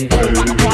flavor.